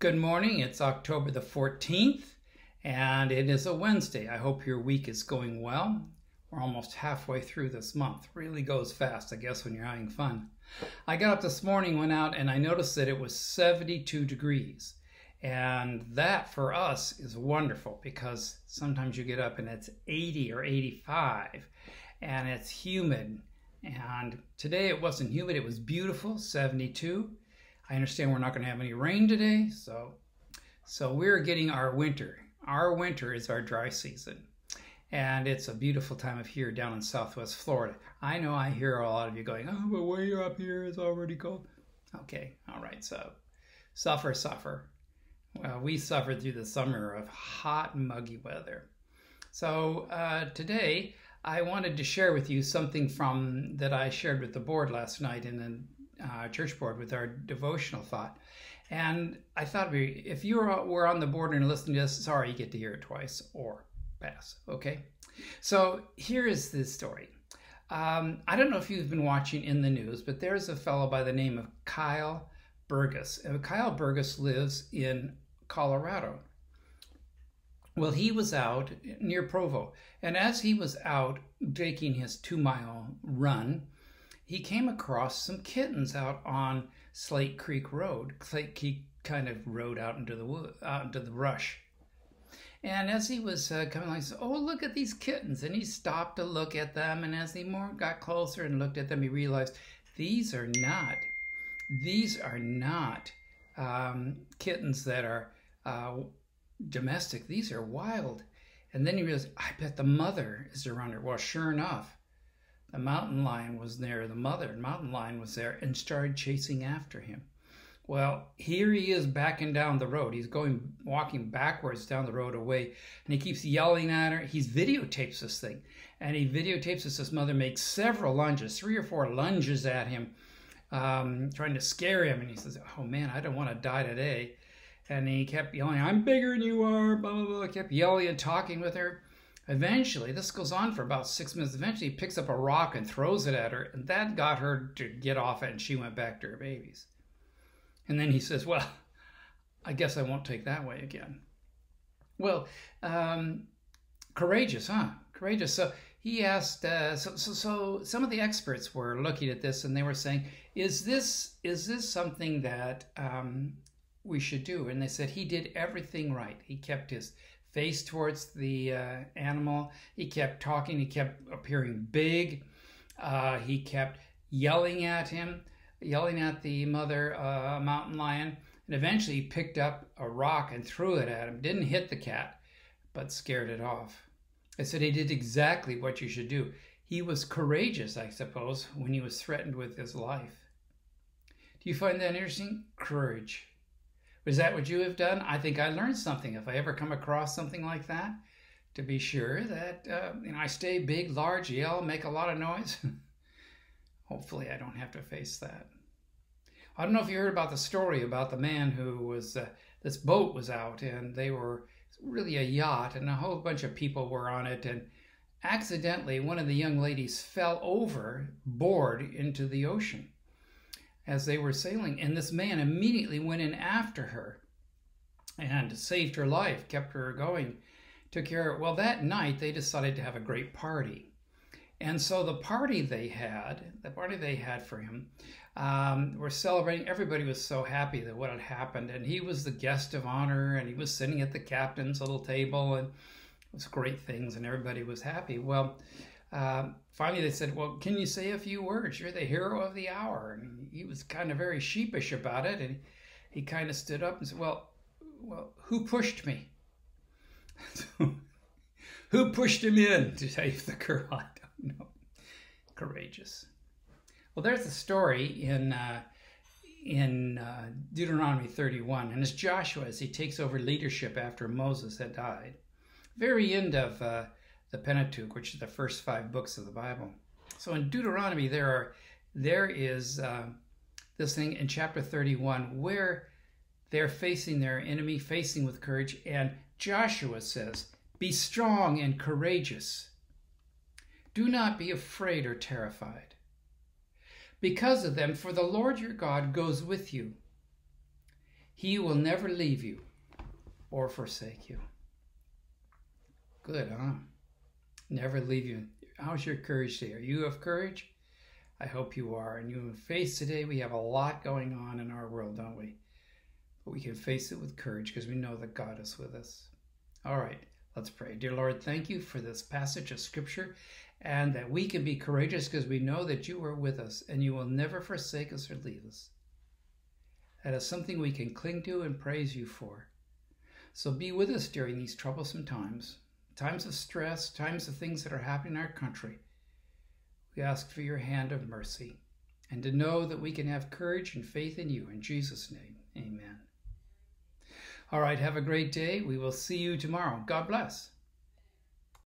Good morning. It's October the 14th and it is a Wednesday. I hope your week is going well. We're almost halfway through this month. Really goes fast, I guess, when you're having fun. I got up this morning, went out, and I noticed that it was 72 degrees. And that for us is wonderful because sometimes you get up and it's 80 or 85 and it's humid. And today it wasn't humid, it was beautiful, 72. I understand we're not going to have any rain today, so so we're getting our winter. Our winter is our dry season. And it's a beautiful time of year down in southwest Florida. I know I hear a lot of you going, oh, but way up here is already cold. Okay, all right, so suffer, suffer. Well, we suffered through the summer of hot, muggy weather. So uh, today, I wanted to share with you something from that I shared with the board last night in uh, church board with our devotional thought. And I thought if you were on the board and listening to this, sorry, you get to hear it twice or pass. Okay. So here is this story. Um, I don't know if you've been watching in the news, but there's a fellow by the name of Kyle Burgess. Uh, Kyle Burgess lives in Colorado. Well, he was out near Provo, and as he was out taking his two mile run, he came across some kittens out on Slate Creek Road. Slate Creek kind of rode out into the wood, out into the brush. And as he was uh, coming along, he said, "Oh, look at these kittens!" And he stopped to look at them. And as he more got closer and looked at them, he realized these are not, these are not um, kittens that are uh, domestic. These are wild. And then he realized, I bet the mother is around her. Well, sure enough, the mountain lion was there, the mother mountain lion was there, and started chasing after him. Well, here he is backing down the road. He's going, walking backwards down the road away, and he keeps yelling at her. He's videotapes this thing, and he videotapes as his mother makes several lunges, three or four lunges at him, um, trying to scare him. And he says, "Oh man, I don't want to die today." And he kept yelling, "I'm bigger than you are." Blah blah blah. Kept yelling and talking with her. Eventually, this goes on for about six minutes. Eventually, he picks up a rock and throws it at her, and that got her to get off it, and she went back to her babies. And then he says, Well, I guess I won't take that way again. Well, um, courageous, huh? Courageous. So he asked. Uh, so, so, so some of the experts were looking at this, and they were saying, "Is this is this something that um, we should do?" And they said he did everything right. He kept his face towards the uh, animal. He kept talking. He kept appearing big. Uh, he kept yelling at him, yelling at the mother uh, mountain lion. And eventually he picked up a rock and threw it at him. Didn't hit the cat, but scared it off. I said he did exactly what you should do. He was courageous, I suppose, when he was threatened with his life. Do you find that interesting? Courage. Is that what you have done? I think I learned something. If I ever come across something like that, to be sure that uh, you know I stay big, large, yell, make a lot of noise. Hopefully, I don't have to face that. I don't know if you heard about the story about the man who was uh, this boat was out and they were really a yacht and a whole bunch of people were on it and accidentally one of the young ladies fell over board into the ocean as they were sailing. And this man immediately went in after her and saved her life, kept her going, took care of Well, that night they decided to have a great party. And so the party they had, the party they had for him, um, were celebrating. Everybody was so happy that what had happened. And he was the guest of honor and he was sitting at the captain's little table and it was great things and everybody was happy. Well, um, finally, they said, Well, can you say a few words? You're the hero of the hour. And he was kind of very sheepish about it. And he kind of stood up and said, Well, well who pushed me? who pushed him in to save the girl? I don't know. Courageous. Well, there's a story in. Uh, in uh, Deuteronomy 31, and it's Joshua as he takes over leadership after Moses had died. Very end of uh, the Pentateuch, which is the first five books of the Bible. So in Deuteronomy, there are there is uh, this thing in chapter 31 where they're facing their enemy, facing with courage, and Joshua says, "Be strong and courageous. Do not be afraid or terrified." Because of them, for the Lord your God goes with you. He will never leave you or forsake you. Good, huh? Never leave you. How's your courage today? Are you of courage? I hope you are. And you face today, we have a lot going on in our world, don't we? But we can face it with courage because we know that God is with us. All right, let's pray. Dear Lord, thank you for this passage of scripture and that we can be courageous because we know that you are with us and you will never forsake us or leave us. That is something we can cling to and praise you for. So be with us during these troublesome times, times of stress, times of things that are happening in our country. We ask for your hand of mercy and to know that we can have courage and faith in you. In Jesus' name, amen. All right, have a great day. We will see you tomorrow. God bless.